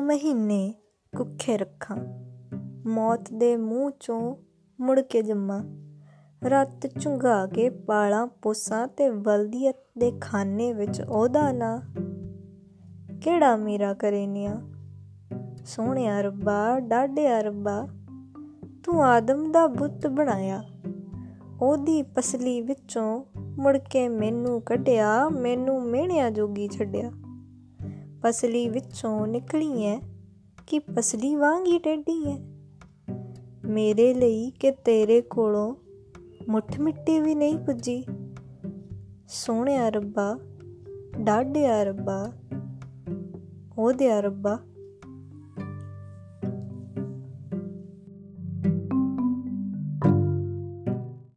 ਮਹੀਨੇ ਕੁੱਖੇ ਰੱਖਾਂ। ਮੌਤ ਦੇ ਮੂੰਹ ਚੋਂ ਮੁੜ ਕੇ ਜੰਮਾਂ। ਰੱਤ ਝੁੰਗਾ ਕੇ ਪਾਲਾਂ ਪੋਸਾਂ ਤੇ ਵਲਦੀਅਤ ਦੇ ਖਾਨੇ ਵਿੱਚ ਉਹਦਾ ਨਾ ਕਿਹੜਾ ਮੇਰਾ ਕਰੇ ਨਿਆ? ਸੋਹਣਿਆ ਰੱਬਾ, ਡਾਢਿਆ ਰੱਬਾ, ਤੂੰ ਆਦਮ ਦਾ ਬੁੱਤ ਬਣਾਇਆ। ਉਹਦੀ ਪਸਲੀ ਵਿੱਚੋਂ ਮੁੜ ਕੇ ਮੈਨੂੰ ਕੱਢਿਆ, ਮੈਨੂੰ ਮਿਹਣਿਆ ਜੋਗੀ ਛੱਡਿਆ। ਪਸਲੀ ਵਿੱਚੋਂ ਨਿਕਲੀ ਐ ਕਿ ਪਸਲੀ ਵਾਂਗੀ ਟੇਢੀ ਐ ਮੇਰੇ ਲਈ ਕਿ ਤੇਰੇ ਕੋਲੋਂ ਮੁੱਠ ਮਿੱਟੀ ਵੀ ਨਹੀਂ ਪੁੱਜੀ। ਸੋਹਣਿਆ ਰੱਬਾ, ਡਾਢਿਆ ਰੱਬਾ, ਉਹਦਿਆ ਰੱਬਾ